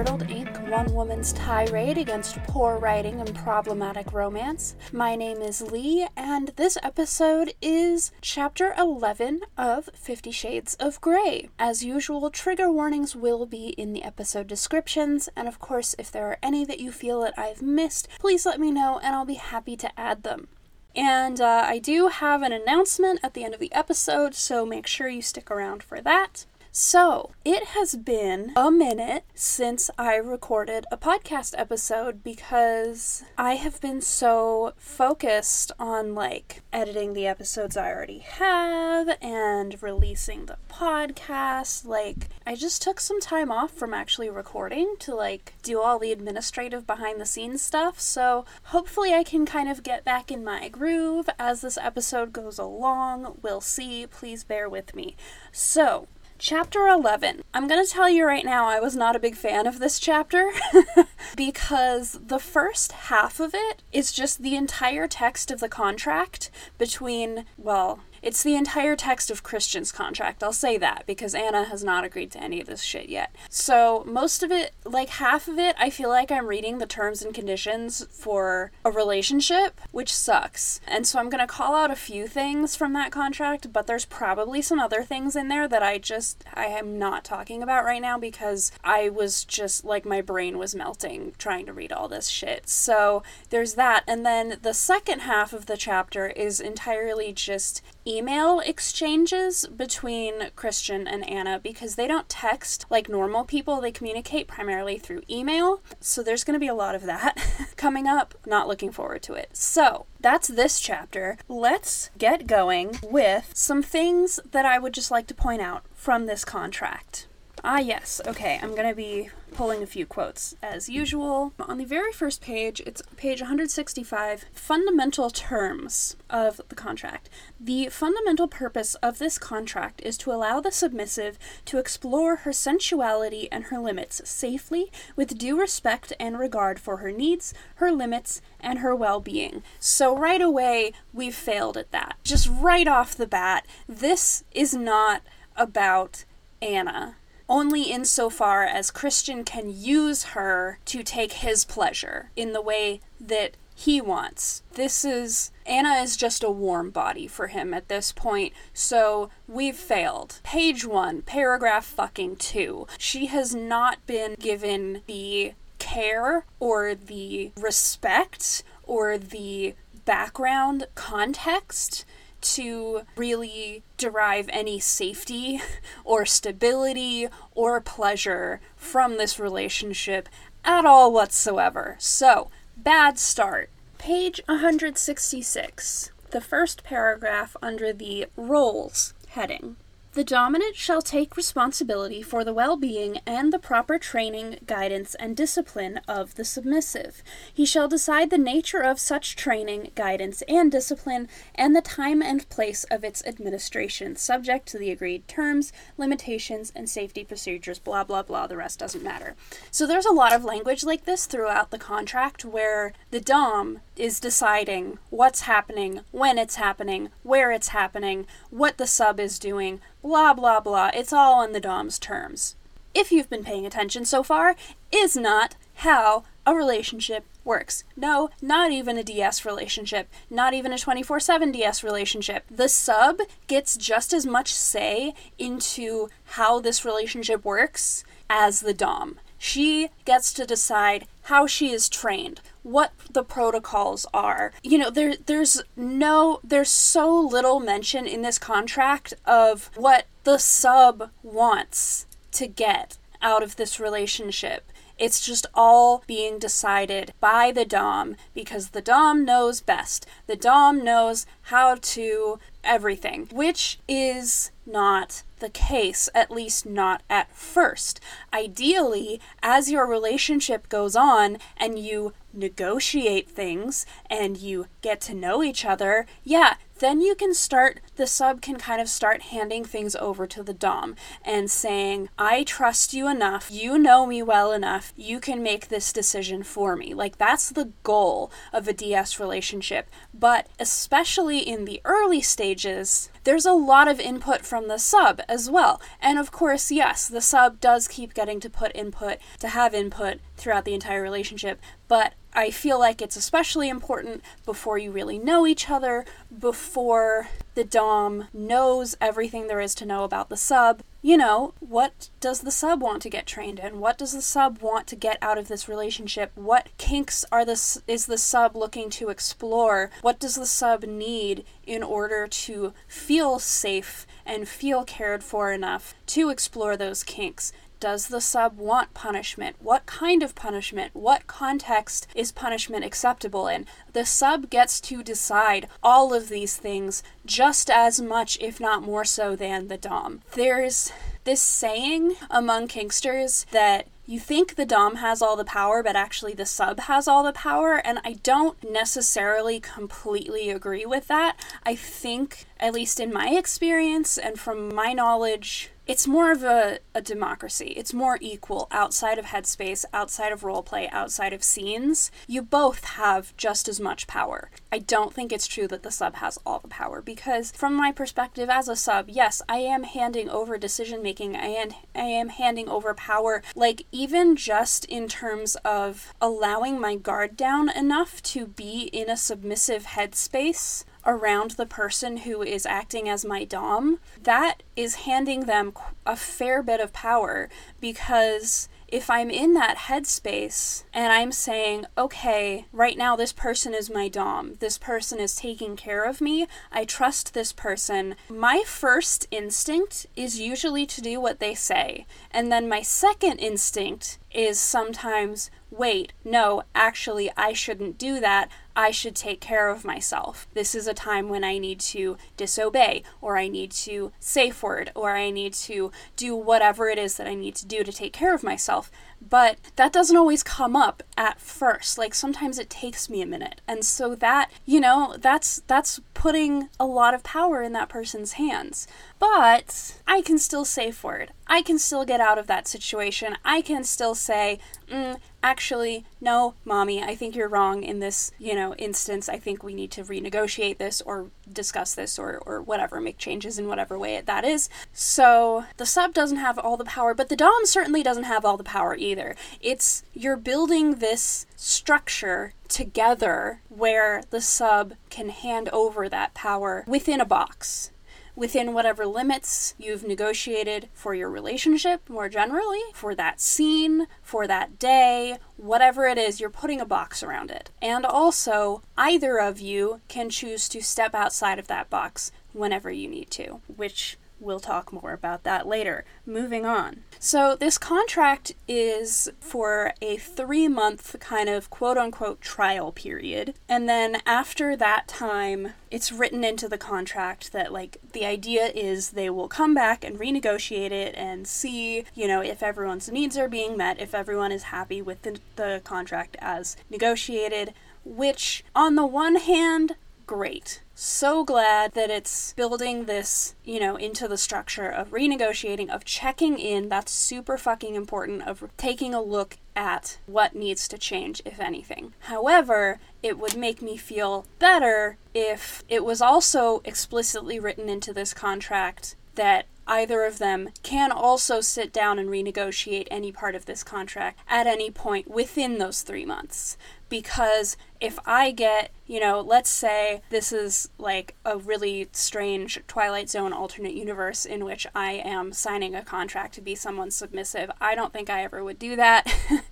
Curdled Ink, one woman's tirade against poor writing and problematic romance. My name is Leigh, and this episode is Chapter 11 of Fifty Shades of Grey. As usual, trigger warnings will be in the episode descriptions, and of course, if there are any that you feel that I've missed, please let me know and I'll be happy to add them. And uh, I do have an announcement at the end of the episode, so make sure you stick around for that. So, it has been a minute since I recorded a podcast episode because I have been so focused on like editing the episodes I already have and releasing the podcast. Like, I just took some time off from actually recording to like do all the administrative behind the scenes stuff. So, hopefully, I can kind of get back in my groove as this episode goes along. We'll see. Please bear with me. So, Chapter 11. I'm going to tell you right now, I was not a big fan of this chapter because the first half of it is just the entire text of the contract between, well, it's the entire text of Christian's contract. I'll say that because Ana has not agreed to any of this shit yet. So, most of it, like half of it, I feel like I'm reading the terms and conditions for a relationship, which sucks. And so I'm to call out a few things from that contract, but there's probably some other things in there that I just I am not talking about right now because I was just like my brain was melting trying to read all this shit. So, there's that. And then the second half of the chapter is entirely just email exchanges between Christian and Ana because they don't text like normal people. They communicate primarily through email. So there's going to be a lot of that coming up. Not looking forward to it. So that's this chapter. Let's get going with some things that I would just like to point out from this contract. Ah, yes. Okay, I'm going to be pulling a few quotes as usual. On the very first page, it's page 165, fundamental terms of the contract. The fundamental purpose of this contract is to allow the submissive to explore her sensuality and her limits safely with due respect and regard for her needs, her limits, and her well being. So, right away, we've failed at that. Just right off the bat, this is not about Ana only insofar as Christian can use her to take his pleasure in the way that he wants. This is Ana is just a warm body for him at this point, so we've failed. Page 1, paragraph fucking 2. She has not been given the care or the respect or the background context to really derive any safety or stability or pleasure from this relationship at all whatsoever. So, bad start. Page 166, the first paragraph under the roles heading. The dominant shall take responsibility for the well being and the proper training, guidance, and discipline of the submissive. He shall decide the nature of such training, guidance, and discipline, and the time and place of its administration, subject to the agreed terms, limitations, and safety procedures, blah, blah, blah. The rest doesn't matter. So there's a lot of language like this throughout the contract where the Dom is deciding what's happening, when it's happening, where it's happening, what the sub is doing blah blah blah. It's all on the Dom's terms. If you've been paying attention so far, is not how a relationship works. No, not even a DS relationship, not even a 24 7 DS relationship. The sub gets just as much say into how this relationship works as the Dom. She gets to decide how she is trained, what the protocols are. You know, there there's no there's so little mention in this contract of what the sub wants to get out of this relationship. It's just all being decided by the Dom because the Dom knows best. The Dom knows how to everything, which is not the case, at least not at first. Ideally, as your relationship goes on and you negotiate things and you get to know each other, yeah, then you can start, the sub can kind of start handing things over to the Dom and saying, I trust you enough, you know me well enough, you can make this decision for me. Like, that's the goal of a DS relationship. But especially in the early stages, there's a lot of input from the sub as well. And of course, yes, the sub does keep getting to put input, to have input throughout the entire relationship, but I feel like it's especially important before you really know each other, before the Dom knows everything there is to know about the sub. You know, what does the sub want to get trained in? What does the sub want to get out of this relationship? What kinks are this is the sub looking to explore? What does the sub need in order to feel safe and feel cared for enough to explore those kinks? Does the sub want punishment? What kind of punishment? What context is punishment acceptable in? The sub gets to decide all of these things just as much, if not more so, than the Dom. There's this saying among Kinksters that you think the Dom has all the power, but actually the sub has all the power, and I don't necessarily completely agree with that. I think, at least in my experience and from my knowledge, it's more of a, a democracy. It's more equal outside of headspace, outside of roleplay, outside of scenes. You both have just as much power. I don't think it's true that the sub has all the power because, from my perspective as a sub, yes, I am handing over decision making. Am I am handing over power. Like even just in terms of allowing my guard down enough to be in a submissive headspace around the person who is acting as my Dom, that is handing them a fair bit of power. Because if I'm in that headspace and I'm saying, okay, right now this person is my Dom, this person is taking care of me, I trust this person, my first instinct is usually to do what they say. And then my second instinct is sometimes, wait, no, actually, I shouldn't do that. I should take care of myself. This is a time when I need to disobey, or I need to safe word, or I need to do whatever it is that I need to do to take care of myself. But that doesn't always come up at first. Like sometimes it takes me a minute. And so that, you know, that's that's putting a lot of power in that person's hands. But I can still safe word. I can still get out of that situation. I can still say, mm, actually, no, mommy, I think you're wrong in this, you know, instance. I think we need to renegotiate this or discuss this or, or whatever, make changes in whatever way that is. So the sub doesn't have all the power, but the Dom certainly doesn't have all the power either. It's you're building this structure together where the sub can hand over that power within a box within whatever limits you've negotiated for your relationship more generally, for that scene, for that day, whatever it is, you're putting a box around it. And also, either of you can choose to step outside of that box whenever you need to, which We'll talk more about that later. Moving on. So, this contract is for a three month kind of quote unquote trial period. And then after that time, it's written into the contract that, like, the idea is they will come back and renegotiate it and see, you know, if everyone's needs are being met, if everyone is happy with the, the contract as negotiated. Which, on the one hand, great so glad that it's building this, you know, into the structure of renegotiating, of checking in. That's super fucking important, of taking a look at what needs to change, if anything. However, it would make me feel better if it was also explicitly written into this contract that either of them can also sit down and renegotiate any part of this contract at any point within those three months because if I get, you know, let's say this is like a really strange Twilight Zone alternate universe in which I am signing a contract to be someone submissive. I don't think I ever would do that.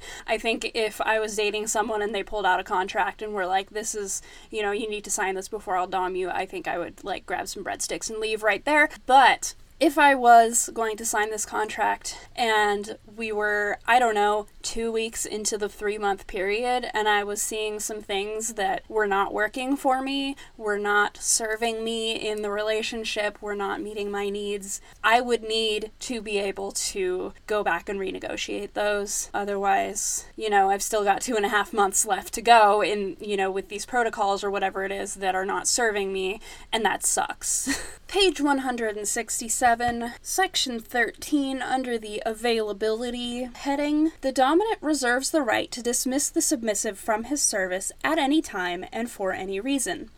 I think if I was dating someone and they pulled out a contract and were like, this is, you know, you need to sign this before I'll dom you, I think I would like grab some breadsticks and leave right there. But if I was going to sign this contract and we were, I don't know, two weeks into the three month period and I was seeing some things that were not working for me, were not serving me in the relationship, were not meeting my needs, I would need to be able to go back and renegotiate those. Otherwise, you know, I've still got two and a half months left to go in, you know, with these protocols or whatever it is that are not serving me, and that sucks. Page 167, Section 13, under the Availability heading, the dominant reserves the right to dismiss the submissive from his service at any time and for any reason.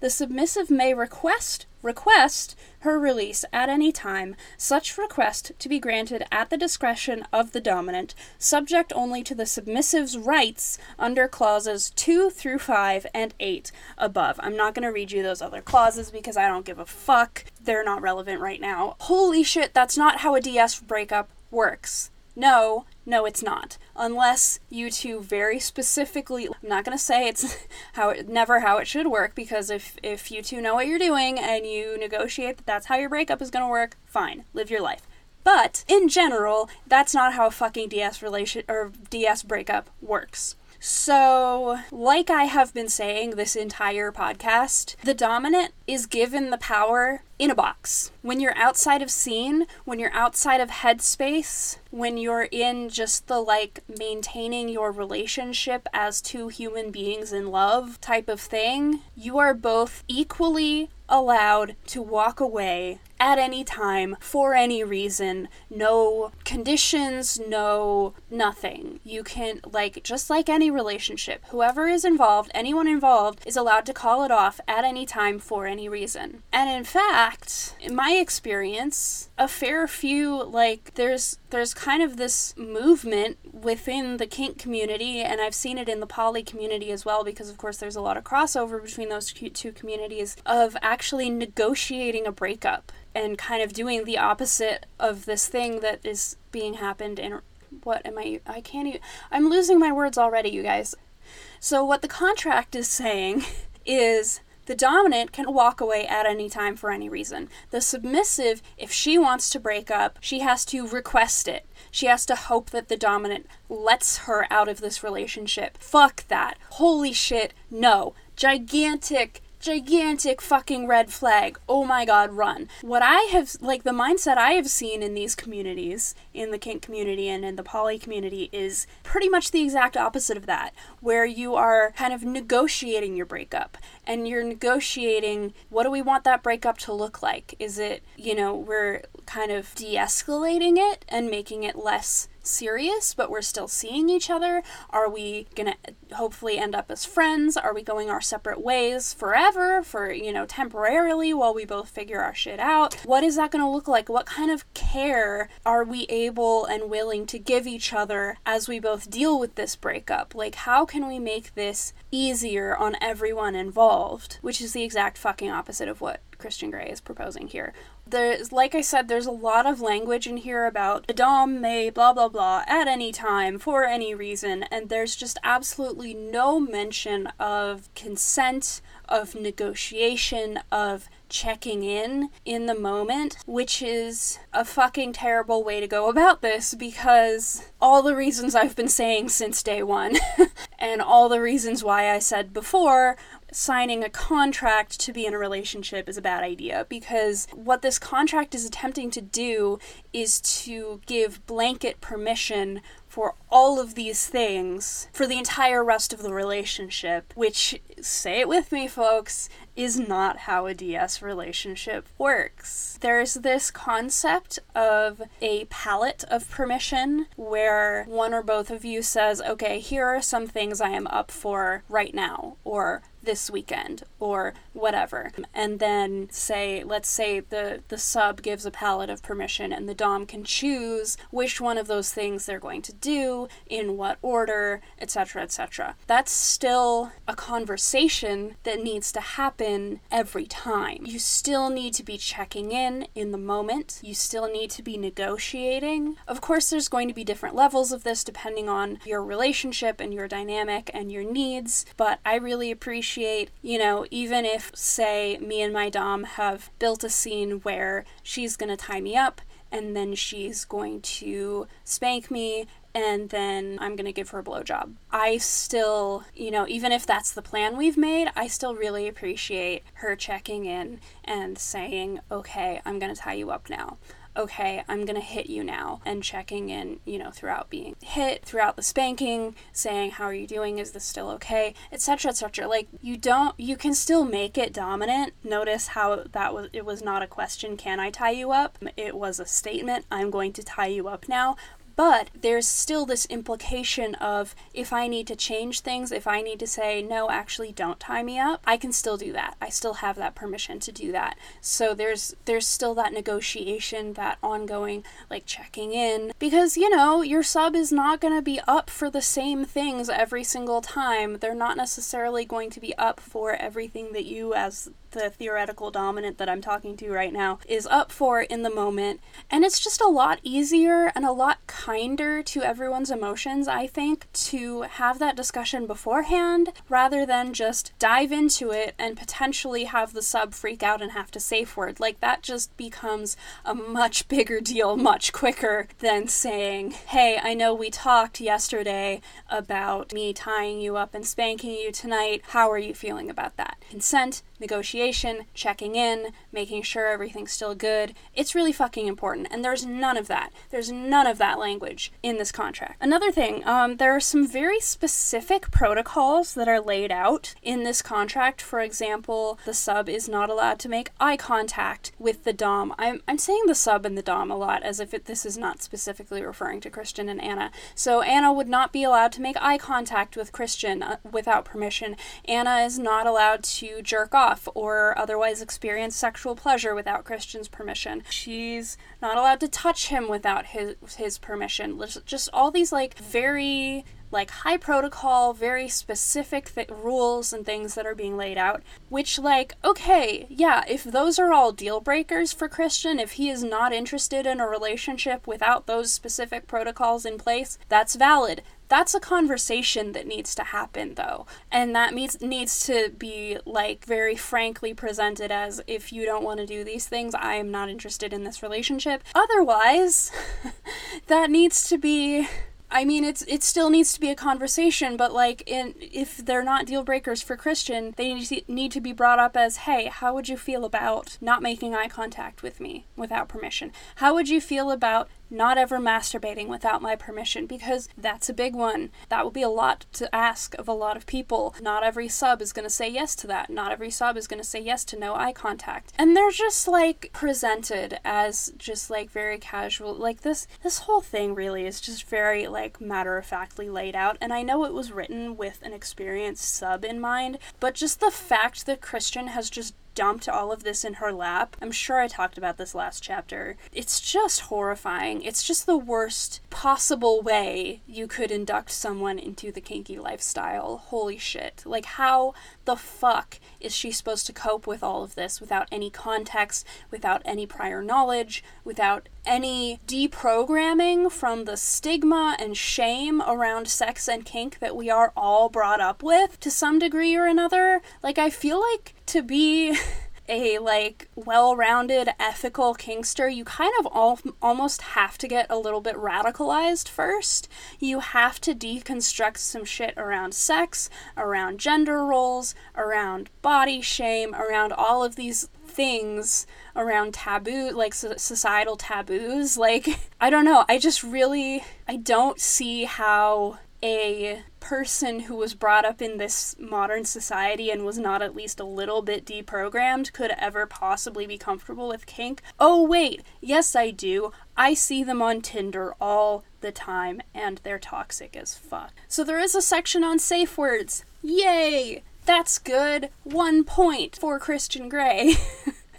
The submissive may request request her release at any time, such request to be granted at the discretion of the dominant, subject only to the submissive's rights under clauses 2 through 5 and 8 above. I'm not going to read you those other clauses because I don't give a fuck. They're not relevant right now. Holy shit, that's not how a DS breakup works. No, no, it's not. Unless you two very specifically, I'm not gonna say it's how it, never how it should work because if if you two know what you're doing and you negotiate that that's how your breakup is gonna work, fine, live your life. But in general, that's not how a fucking DS relation or DS breakup works. So, like I have been saying this entire podcast, the dominant is given the power in a box. When you're outside of scene, when you're outside of headspace, when you're in just the like maintaining your relationship as two human beings in love type of thing, you are both equally allowed to walk away at any time for any reason. No conditions, no nothing. You can, like, just like any relationship, whoever is involved, anyone involved, is allowed to call it off at any time for any reason. And in fact, in my experience, a fair few, like, there's there's kind of this movement within the kink community, and I've seen it in the poly community as well, because of course there's a lot of crossover between those two communities of actually negotiating a breakup and kind of doing the opposite of this thing that is being happened in what am I I can't even I'm losing my words already you guys. So what the contract is saying is the dominant can walk away at any time for any reason. The submissive, if she wants to break up, she has to request it. She has to hope that the dominant lets her out of this relationship. Fuck that. Holy shit, no. Gigantic gigantic fucking red flag. Oh my god, run. What I have, like, the mindset I have seen in these communities, in the kink community and in the poly community, is pretty much the exact opposite of that, where you are kind of negotiating your breakup and you're negotiating what do we want that breakup to look like? Is it, you know, we're kind of de escalating it and making it less serious, but we're still seeing each other? Are we gonna hopefully end up as friends? Are we going our separate ways forever, for, you know, temporarily while we both figure our shit out? What is that gonna look like? What kind of care are we able and willing to give each other as we both deal with this breakup? Like, how can we make this easier on everyone involved? Which is the exact fucking opposite of what Christian Grey is proposing here. There's, like I said, there's a lot of language in here about the Dom may blah blah blah at any time for any reason, and there's just absolutely no mention of consent, of negotiation, of checking in in the moment, which is a fucking terrible way to go about this because all the reasons I've been saying since day one, and all the reasons why I said before signing a contract to be in a relationship is a bad idea because what this contract is attempting to do is to give blanket permission for all of these things for the entire rest of the relationship, which, say it with me, folks, is not how a DS relationship works. There's this concept of a palette of permission where one or both of you says, okay, here are some things I am up for right now, or this weekend or whatever. And then say let's say the the sub gives a palette of permission and the dom can choose which one of those things they're going to do in what order etc etc that's still a conversation that needs to happen every time. You still need to be checking in in the moment. You still need to be negotiating. Of course there's going to be different levels of this depending on your relationship and your dynamic and your needs but i really appreciate appreciate, you know, even if, say, me and my Dom have built a scene where she's gonna tie me up and then she's going to spank me and then I'm gonna give her a blowjob. I still, you know, even if that's the plan we've made, I still really appreciate her checking in and saying, okay, I'm gonna tie you up now okay, I'm going to hit you now, and checking in, you know, throughout being hit, throughout the spanking, saying, how are you doing? Is this still okay? Etc., etc. Like, you don't, you can still make it dominant. Notice how that was, it was not a question, can I tie you up? It was a statement, I'm going to tie you up now. But there's still this implication of if I need to change things, if I need to say, no, actually don't tie me up, I can still do that. I still have that permission to do that. So there's there's still that negotiation, that ongoing like checking in. Because, you know, your sub is not gonna be up for the same things every single time. They're not necessarily going to be up for everything that you as the theoretical dominant that I'm talking to right now is up for in the moment. And it's just a lot easier and a lot kinder to everyone's emotions, I think, to have that discussion beforehand rather than just dive into it and potentially have the sub freak out and have to safe word. Like, that just becomes a much bigger deal much quicker than saying, hey, I know we talked yesterday about me tying you up and spanking you tonight. How are you feeling about that? Consent negotiation, checking in, making sure everything's still good. It's really fucking important. And there's none of that. There's none of that language in this contract. Another thing, um, there are some very specific protocols that are laid out in this contract. For example, the sub is not allowed to make eye contact with the Dom. I'm, I'm saying the sub and the Dom a lot as if it, this is not specifically referring to Christian and Ana. So Ana would not be allowed to make eye contact with Christian uh, without permission. Ana is not allowed to jerk off off or otherwise experience sexual pleasure without Christian's permission. She's not allowed to touch him without his his permission. Just all these like very like high protocol, very specific th- rules and things that are being laid out. Which, like, okay, yeah, if those are all deal breakers for Christian, if he is not interested in a relationship without those specific protocols in place, that's valid that's a conversation that needs to happen though and that means needs to be like very frankly presented as if you don't want to do these things i am not interested in this relationship otherwise that needs to be I mean, it's it still needs to be a conversation, but like, in if they're not deal breakers for Christian, they need to, need to be brought up as, hey, how would you feel about not making eye contact with me without permission? How would you feel about not ever masturbating without my permission because that's a big one. That will be a lot to ask of a lot of people. Not every sub is going to say yes to that. Not every sub is going to say yes to no eye contact. And they're just like presented as just like very casual. Like this this whole thing really is just very like matter-of-factly laid out and I know it was written with an experienced sub in mind, but just the fact that Christian has just dumped all of this in her lap. I'm sure I talked about this last chapter. It's just horrifying. It's just the worst possible way you could induct someone into the kinky lifestyle. Holy shit. Like, how the fuck is she supposed to cope with all of this without any context, without any prior knowledge, without any deprogramming from the stigma and shame around sex and kink that we are all brought up with to some degree or another? Like, I feel like to be a like well-rounded ethical kinkster you kind of all, almost have to get a little bit radicalized first you have to deconstruct some shit around sex around gender roles around body shame around all of these things around taboo like societal taboos like i don't know i just really i don't see how a person who was brought up in this modern society and was not at least a little bit deprogrammed could ever possibly be comfortable with kink. Oh, wait, yes, I do. I see them on Tinder all the time, and they're toxic as fuck. So there is a section on safe words. Yay! That's good. One point for Christian Grey.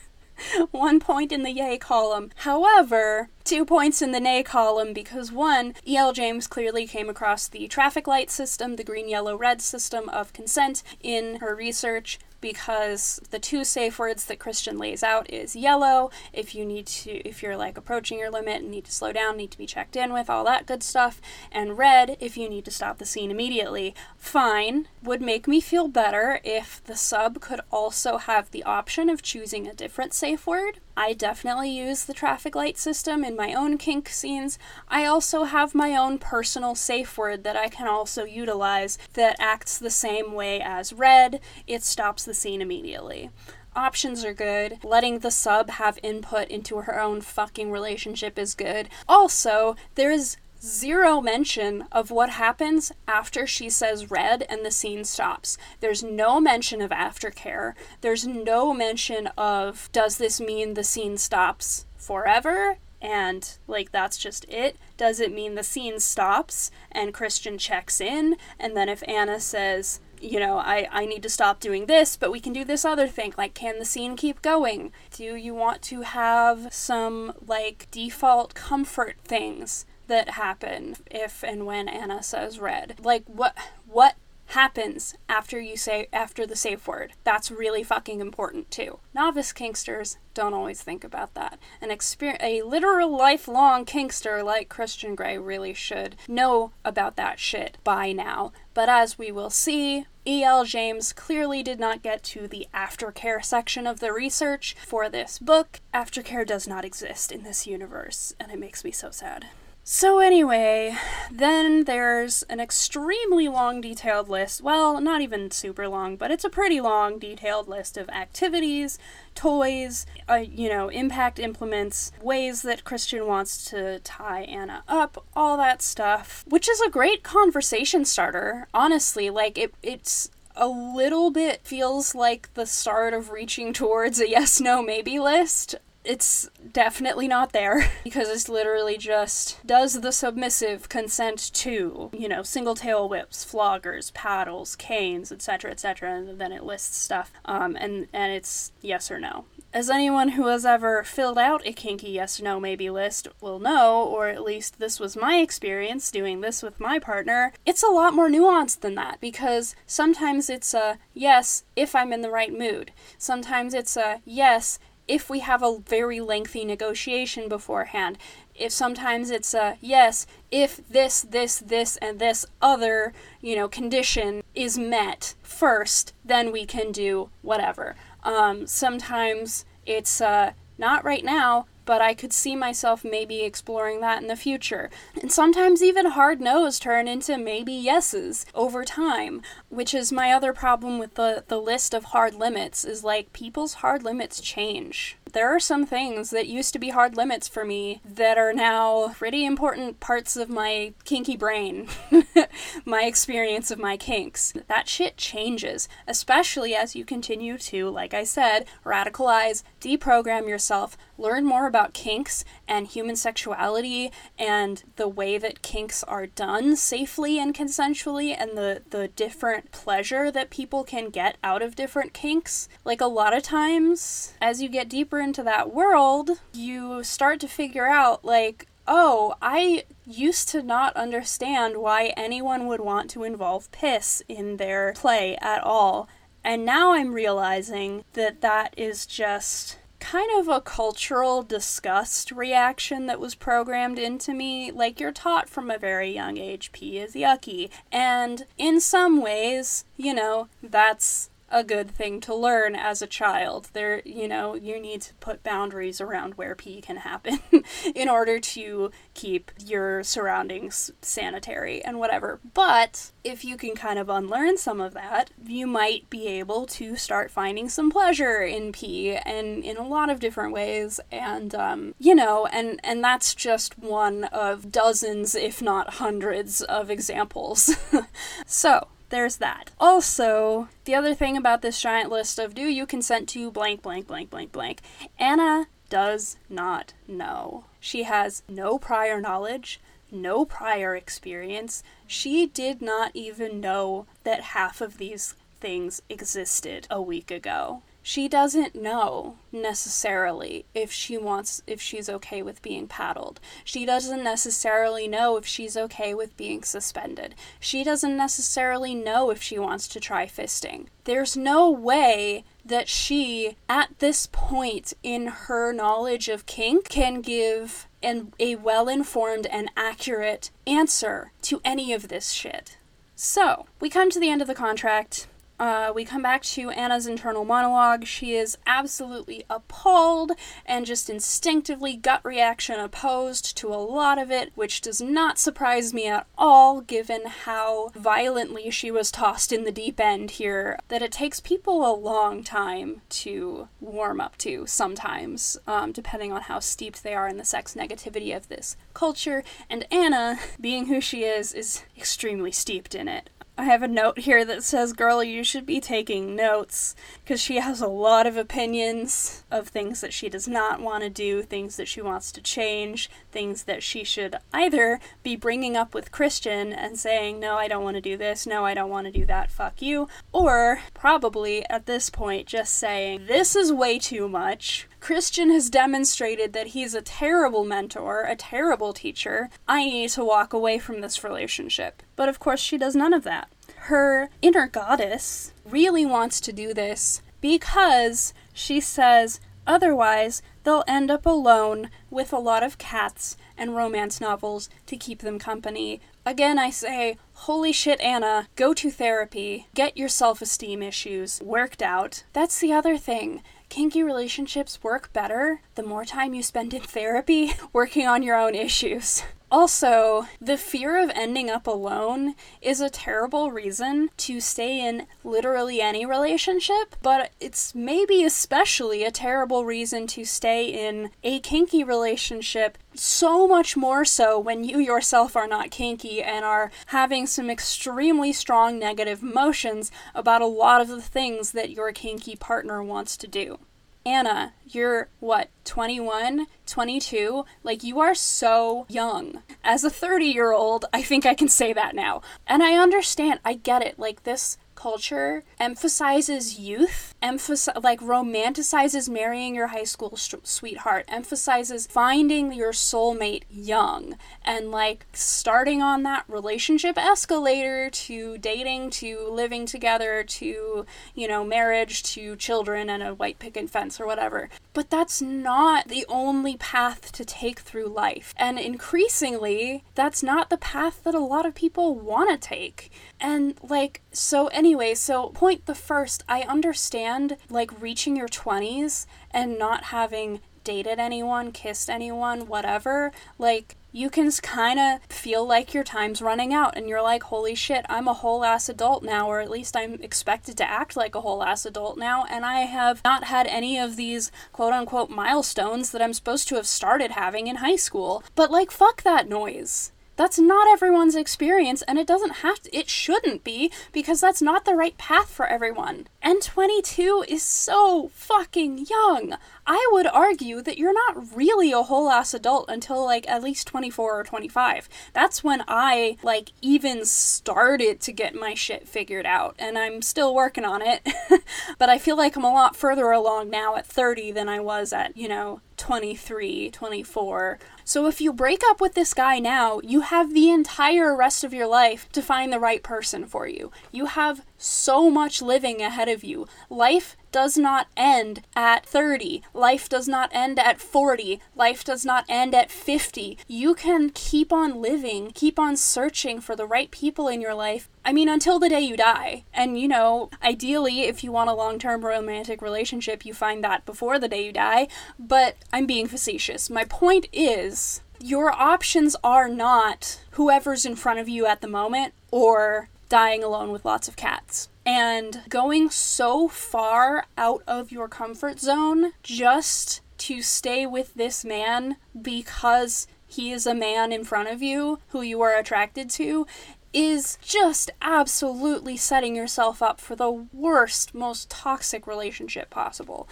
One point in the yay column. However, two points in the nay column because one, E.L. James clearly came across the traffic light system, the green, yellow, red system of consent in her research because the two safe words that Christian lays out is yellow if you need to if you're like approaching your limit and need to slow down, need to be checked in with all that good stuff, and red if you need to stop the scene immediately. Fine, would make me feel better if the sub could also have the option of choosing a different safe word. I definitely use the traffic light system in my own kink scenes. I also have my own personal safe word that I can also utilize that acts the same way as red. It stops the scene immediately options are good. Letting the sub have input into her own fucking relationship is good. Also, there is zero mention of what happens after she says red and the scene stops. There's no mention of aftercare. There's no mention of does this mean the scene stops forever? and like that's just it does it mean the scene stops and christian checks in and then if ana says you know i i need to stop doing this but we can do this other thing like can the scene keep going do you want to have some like default comfort things that happen if and when anna says red like what what happens after you say after the safe word. That's really fucking important too. Novice kinksters don't always think about that. An experience, a literal lifelong kinkster like Christian Grey really should know about that shit by now. But as we will see, E.L. James clearly did not get to the aftercare section of the research for this book. Aftercare does not exist in this universe, and it makes me so sad. So, anyway, then there's an extremely long detailed list. Well, not even super long, but it's a pretty long detailed list of activities, toys, uh, you know, impact implements, ways that Christian wants to tie Ana up, all that stuff, which is a great conversation starter, honestly. Like, it, it's a little bit feels like the start of reaching towards a yes, no, maybe list it's definitely not there because it's literally just does the submissive consent to, you know, single tail whips, floggers, paddles, canes, etc., etc., and then it lists stuff. Um, and and it's yes or no. As anyone who has ever filled out a kinky yes no maybe list will know, or at least this was my experience doing this with my partner, it's a lot more nuanced than that because sometimes it's a yes if I'm in the right mood. Sometimes it's a yes if we have a very lengthy negotiation beforehand. If sometimes it's a yes, if this, this, this, and this other, you know, condition is met first, then we can do whatever. Um, sometimes it's uh, not right now, but I could see myself maybe exploring that in the future. And sometimes even hard no's turn into maybe yeses over time, which is my other problem with the, the list of hard limits is like people's hard limits change there are some things that used to be hard limits for me that are now pretty important parts of my kinky brain, my experience of my kinks. That shit changes, especially as you continue to, like I said, radicalize, deprogram yourself, learn more about kinks and human sexuality and the way that kinks are done safely and consensually and the, the different pleasure that people can get out of different kinks. Like a lot of times, as you get deeper into that world, you start to figure out, like, oh, I used to not understand why anyone would want to involve piss in their play at all. And now I'm realizing that that is just kind of a cultural disgust reaction that was programmed into me. Like, you're taught from a very young age, pee is yucky. And in some ways, you know, that's a good thing to learn as a child. There, you know, you need to put boundaries around where pee can happen in order to keep your surroundings sanitary and whatever. But if you can kind of unlearn some of that, you might be able to start finding some pleasure in pee and in a lot of different ways. And, um, you know, and, and that's just one of dozens, if not hundreds, of examples. so, there's that. Also, the other thing about this giant list of do you consent to blank, blank, blank, blank, blank, Ana does not know. She has no prior knowledge, no prior experience. She did not even know that half of these things existed a week ago she doesn't know necessarily if she wants if she's okay with being paddled. She doesn't necessarily know if she's okay with being suspended. She doesn't necessarily know if she wants to try fisting. There's no way that she at this point in her knowledge of kink can give an, a well-informed and accurate answer to any of this shit. So, we come to the end of the contract uh, we come back to Ana's internal monologue. She is absolutely appalled and just instinctively gut reaction opposed to a lot of it, which does not surprise me at all given how violently she was tossed in the deep end here. That it takes people a long time to warm up to sometimes, um, depending on how steeped they are in the sex negativity of this culture. And Ana, being who she is, is extremely steeped in it I have a note here that says, Girl, you should be taking notes because she has a lot of opinions of things that she does not want to do, things that she wants to change, things that she should either be bringing up with Christian and saying, No, I don't want to do this, no, I don't want to do that, fuck you, or probably at this point just saying, This is way too much. Christian has demonstrated that he's a terrible mentor, a terrible teacher. I need to walk away from this relationship. But of course, she does none of that. Her inner goddess really wants to do this because she says otherwise they'll end up alone with a lot of cats and romance novels to keep them company. Again, I say, holy shit, Ana, go to therapy, get your self esteem issues worked out. That's the other thing kinky relationships work better the more time you spend in therapy working on your own issues. Also, the fear of ending up alone is a terrible reason to stay in literally any relationship, but it's maybe especially a terrible reason to stay in a kinky relationship, so much more so when you yourself are not kinky and are having some extremely strong negative emotions about a lot of the things that your kinky partner wants to do. Ana, you're what, 21, 22? Like, you are so young. As a 30 year old, I think I can say that now. And I understand, I get it. Like, this culture emphasizes youth, emphasize like romanticizes marrying your high school st- sweetheart, emphasizes finding your soulmate young and like starting on that relationship escalator to dating to living together to, you know, marriage to children and a white picket fence or whatever. But that's not the only path to take through life. And increasingly, that's not the path that a lot of people want to take. And like, so anyway, so point the first, I understand like reaching your 20s and not having dated anyone, kissed anyone, whatever. Like, you can kind of feel like your time's running out and you're like, holy shit, I'm a whole ass adult now, or at least I'm expected to act like a whole ass adult now, and I have not had any of these quote unquote milestones that I'm supposed to have started having in high school. But like, fuck that noise. That's not everyone's experience, and it doesn't have to, it shouldn't be, because that's not the right path for everyone. And 22 is so fucking young. I would argue that you're not really a whole ass adult until like at least 24 or 25. That's when I like even started to get my shit figured out, and I'm still working on it. but I feel like I'm a lot further along now at 30 than I was at, you know, 23, 24. So if you break up with this guy now, you have the entire rest of your life to find the right person for you. You have so much living ahead of you. Life does not end at 30. Life does not end at 40. Life does not end at 50. You can keep on living, keep on searching for the right people in your life. I mean, until the day you die. And, you know, ideally, if you want a long term romantic relationship, you find that before the day you die. But I'm being facetious. My point is, your options are not whoever's in front of you at the moment or dying alone with lots of cats. And going so far out of your comfort zone just to stay with this man because he is a man in front of you who you are attracted to is just absolutely setting yourself up for the worst, most toxic relationship possible.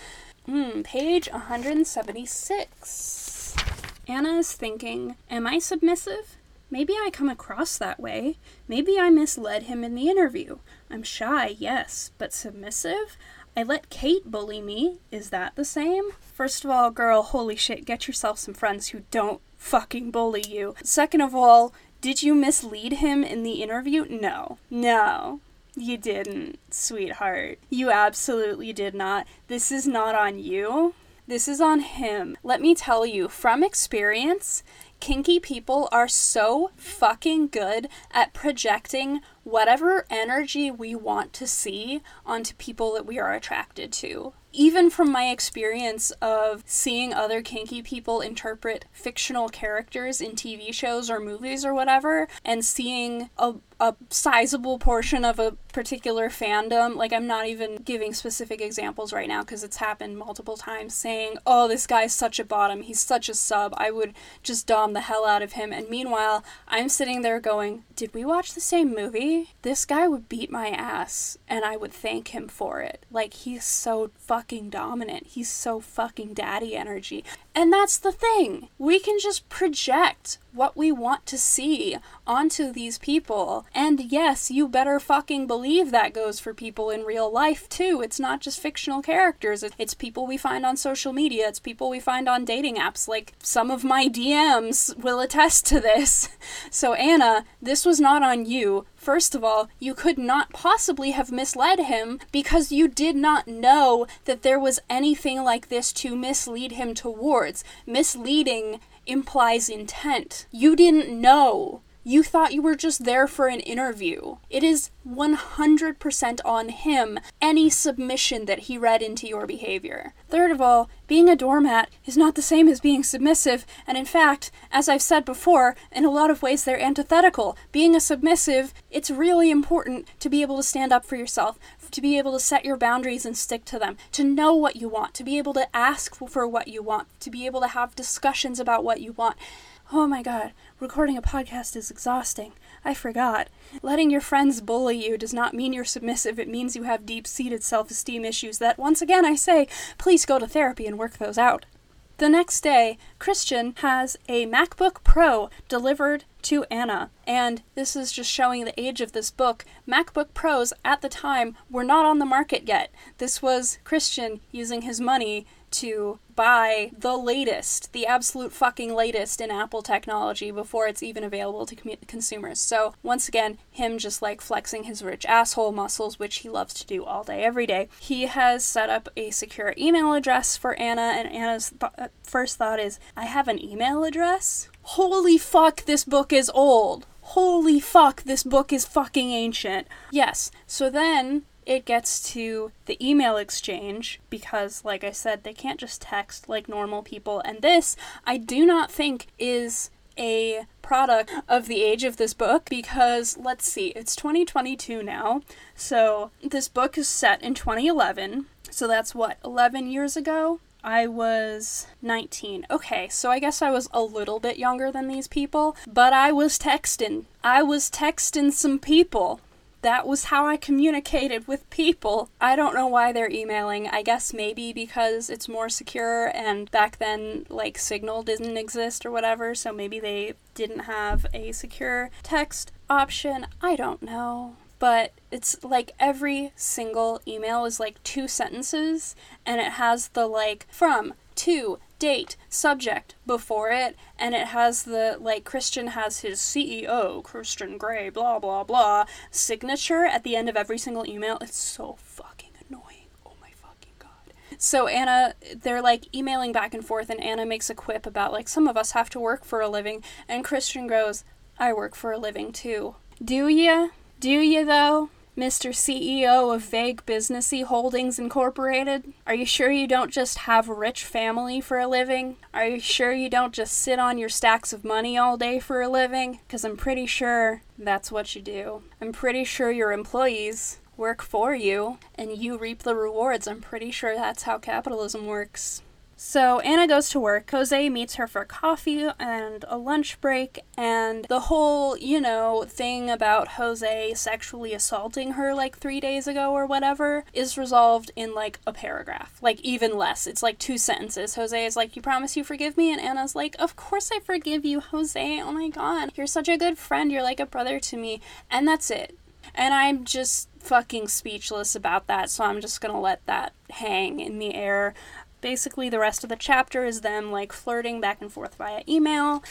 Hmm, page 176. Ana is thinking, Am I submissive? Maybe I come across that way. Maybe I misled him in the interview. I'm shy, yes, but submissive? I let Kate bully me. Is that the same? First of all, girl, holy shit, get yourself some friends who don't fucking bully you. Second of all, did you mislead him in the interview? No. No. You didn't, sweetheart. You absolutely did not. This is not on you. This is on him. Let me tell you, from experience, kinky people are so fucking good at projecting whatever energy we want to see onto people that we are attracted to. Even from my experience of seeing other kinky people interpret fictional characters in TV shows or movies or whatever, and seeing a, a sizable portion of a particular fandom, like I'm not even giving specific examples right now because it's happened multiple times, saying, oh, this guy's such a bottom, he's such a sub, I would just dom the hell out of him. And meanwhile, I'm sitting there going, did we watch the same movie? This guy would beat my ass and I would thank him for it. Like, he's so fucking dominant. He's so fucking daddy energy. And that's the thing. We can just project what we want to see onto these people. And yes, you better fucking believe that goes for people in real life too. It's not just fictional characters, it's people we find on social media, it's people we find on dating apps. Like some of my DMs will attest to this. So, Ana, this was not on you. First of all, you could not possibly have misled him because you did not know that there was anything like this to mislead him towards. Misleading implies intent. You didn't know. You thought you were just there for an interview. It is 100% on him, any submission that he read into your behavior. Third of all, being a doormat is not the same as being submissive, and in fact, as I've said before, in a lot of ways they're antithetical. Being a submissive, it's really important to be able to stand up for yourself, to be able to set your boundaries and stick to them, to know what you want, to be able to ask for what you want, to be able to have discussions about what you want. Oh my god, recording a podcast is exhausting. I forgot. Letting your friends bully you does not mean you're submissive, it means you have deep seated self esteem issues that, once again, I say, please go to therapy and work those out. The next day, Christian has a MacBook Pro delivered to Ana. And this is just showing the age of this book. MacBook Pros at the time were not on the market yet. This was Christian using his money to buy the latest, the absolute fucking latest in Apple technology before it's even available to com- consumers. So, once again, him just like flexing his rich asshole muscles, which he loves to do all day, every day. He has set up a secure email address for Ana, and Ana's th- uh, first thought is, I have an email address? Holy fuck, this book is old! Holy fuck, this book is fucking ancient. Yes, so then it gets to the email exchange because, like I said, they can't just text like normal people. And this, I do not think, is a product of the age of this book because let's see, it's 2022 now. So this book is set in 2011. So that's what, 11 years ago? I was 19. Okay, so I guess I was a little bit younger than these people, but I was texting. I was texting some people that was how I communicated with people. I don't know why they're emailing. I guess maybe because it's more secure and back then, like, Signal didn't exist or whatever, so maybe they didn't have a secure text option. I don't know. But it's like every single email is like two sentences and it has the like from to date, subject before it, and it has the, like, Christian has his CEO, Christian Grey, blah, blah, blah, signature at the end of every single email. It's so fucking annoying. Oh my fucking god. So Ana, they're like emailing back and forth, and Ana makes a quip about, like, some of us have to work for a living, and Christian goes, I work for a living too. Do ya? Do you though? Mr. CEO of Vague Businessy Holdings Incorporated? Are you sure you don't just have a rich family for a living? Are you sure you don't just sit on your stacks of money all day for a living? Because I'm pretty sure that's what you do. I'm pretty sure your employees work for you and you reap the rewards. I'm pretty sure that's how capitalism works. So Ana goes to work. Jose meets her for coffee and a lunch break, and the whole, you know, thing about Jose sexually assaulting her like three days ago or whatever is resolved in like a paragraph. Like even less. It's like two sentences. Jose is like, You promise you forgive me? And Ana's like, Of course I forgive you, Jose. Oh my god. You're such a good friend. You're like a brother to me. And that's it. And I'm just fucking speechless about that, so I'm just gonna let that hang in the air basically the rest of the chapter is them like flirting back and forth via email.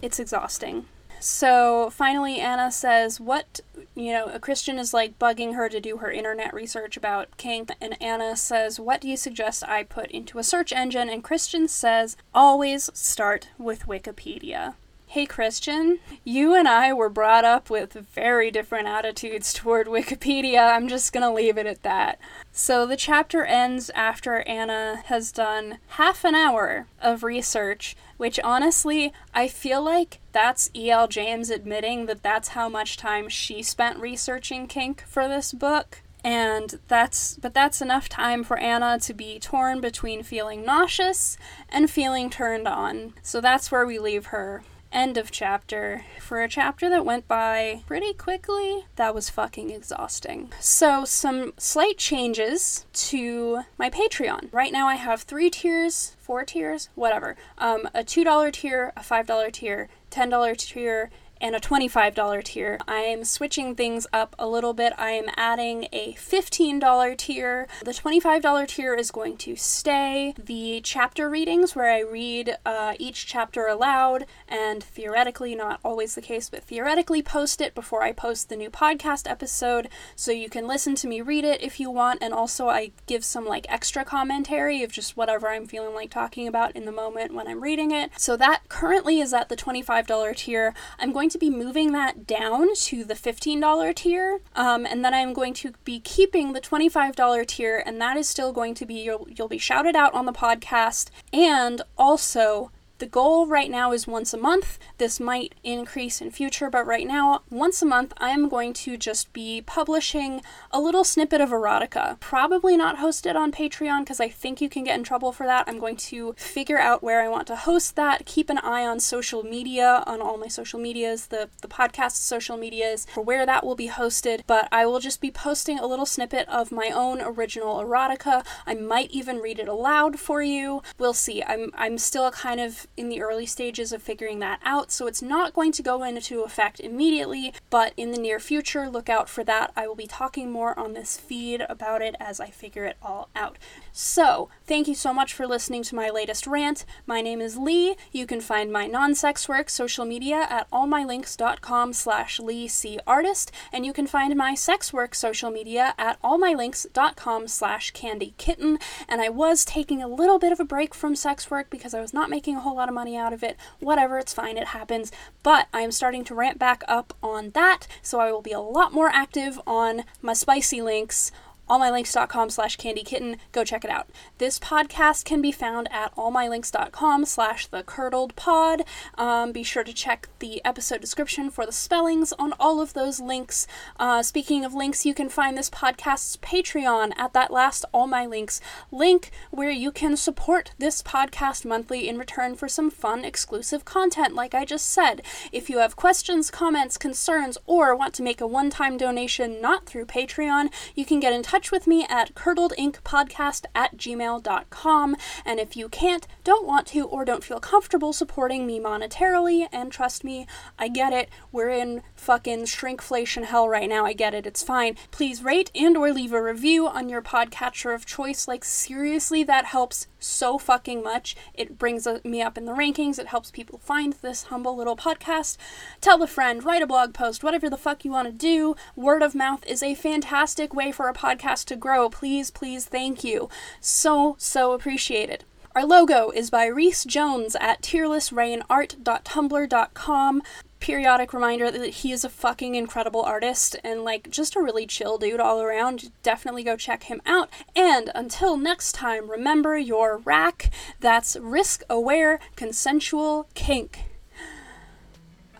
It's exhausting. So finally, Ana says, What, you know, Christian is like bugging her to do her internet research about kink. And Ana says, What do you suggest I put into a search engine? And Christian says, Always start with Wikipedia. Hey Christian, you and I were brought up with very different attitudes toward Wikipedia. I'm just gonna leave it at that. So the chapter ends after Ana has done half an hour of research, which honestly, I feel like that's E.L. James admitting that that's how much time she spent researching kink for this book and that's but that's enough time for Ana to be torn between feeling nauseous and feeling turned on. So that's where we leave her. End of chapter. For a chapter that went by pretty quickly, that was fucking exhausting. So, some slight changes to my Patreon. Right now, I have three tiers, four tiers, whatever. Um, a $2 tier, a $5 tier, $10 tier, and a $25 tier. I'm switching things up a little bit. I am adding a $15 tier. The $25 tier is going to stay. The chapter readings, where I read uh, each chapter aloud and theoretically, not always the case, but theoretically post it before I post the new podcast episode so you can listen to me read it if you want. And also, I give some like extra commentary of just whatever I'm feeling like talking about in the moment when I'm reading it. So that currently is at the $25 tier. I'm going to be moving that down to the $15 tier, um, and then I'm going to be keeping the $25 tier, and that is still going to be you'll, you'll be shouted out on the podcast, and also the goal right now is once a month. This might increase in future, but right now, once a month, I am going to just be publishing a little snippet of erotica. Probably not hosted on Patreon because I think you can get in trouble for that. I'm going to figure out where I want to host that. Keep an eye on social media, on all my social medias, the, the podcast social medias, for where that will be hosted. But I will just be posting a little snippet of my own original erotica. I might even read it aloud for you. We'll see. I'm I'm still kind of in the early stages of figuring that out, so it's not going to go into effect immediately, but in the near future, look out for that. I will be talking more on this feed about it as I figure it all out. So, thank you so much for listening to my latest rant. My name is Leigh. You can find my non-sex work social media at allmylinks.com slash Leigh C. Artist, and you can find my sex work social media at allmylinks.com slash Candi Kitten. And I was taking a little bit of a break from sex work because I was not making a whole lot of money out of it. Whatever, it's fine, it happens. But I am starting to ramp back up on that, so I will be a lot more active on my spicy links allmylinks.com slash candikitten. Go check it out. This podcast can be found at allmylinks.com slash the curdled pod. Um, be sure to check the episode description for the spellings on all of those links. Uh, speaking of links, you can find this podcast's Patreon at that last All My Links link where you can support this podcast monthly in return for some fun exclusive content, like I just said. If you have questions, comments, concerns, or want to make a one time donation not through Patreon, you can get in touch touch with me at curdledinkpodcast at gmail.com. And if you can't, don't want to, or don't feel comfortable supporting me monetarily, and trust me, I get it. We're in fucking shrinkflation hell right now. I get it. It's fine. Please rate and or leave a review on your podcatcher of choice. Like seriously, that helps so fucking much. It brings me up in the rankings. It helps people find this humble little podcast. Tell a friend, write a blog post, whatever the fuck you want to do. Word of mouth is a fantastic way for a podcast to grow. Please, please, thank you. So, so appreciated. Our logo is by Rhys Jones at tearlessrainart.tumblr.com periodic reminder that he is a fucking incredible artist and like just a really chill dude all around. Definitely go check him out. And until next time, remember your rack. That's risk aware, consensual kink.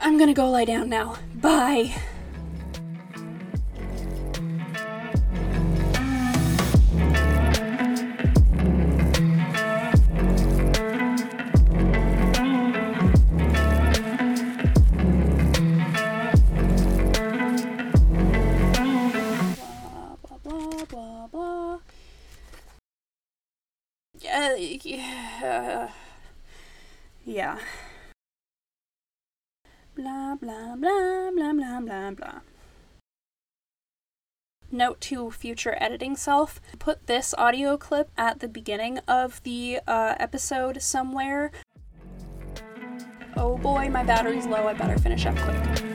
I'm gonna go lie down now. Bye. Yeah. Blah, blah, blah, blah, blah, blah, blah. Note to future editing self put this audio clip at the beginning of the uh, episode somewhere. Oh boy, my battery's low. I better finish up quick.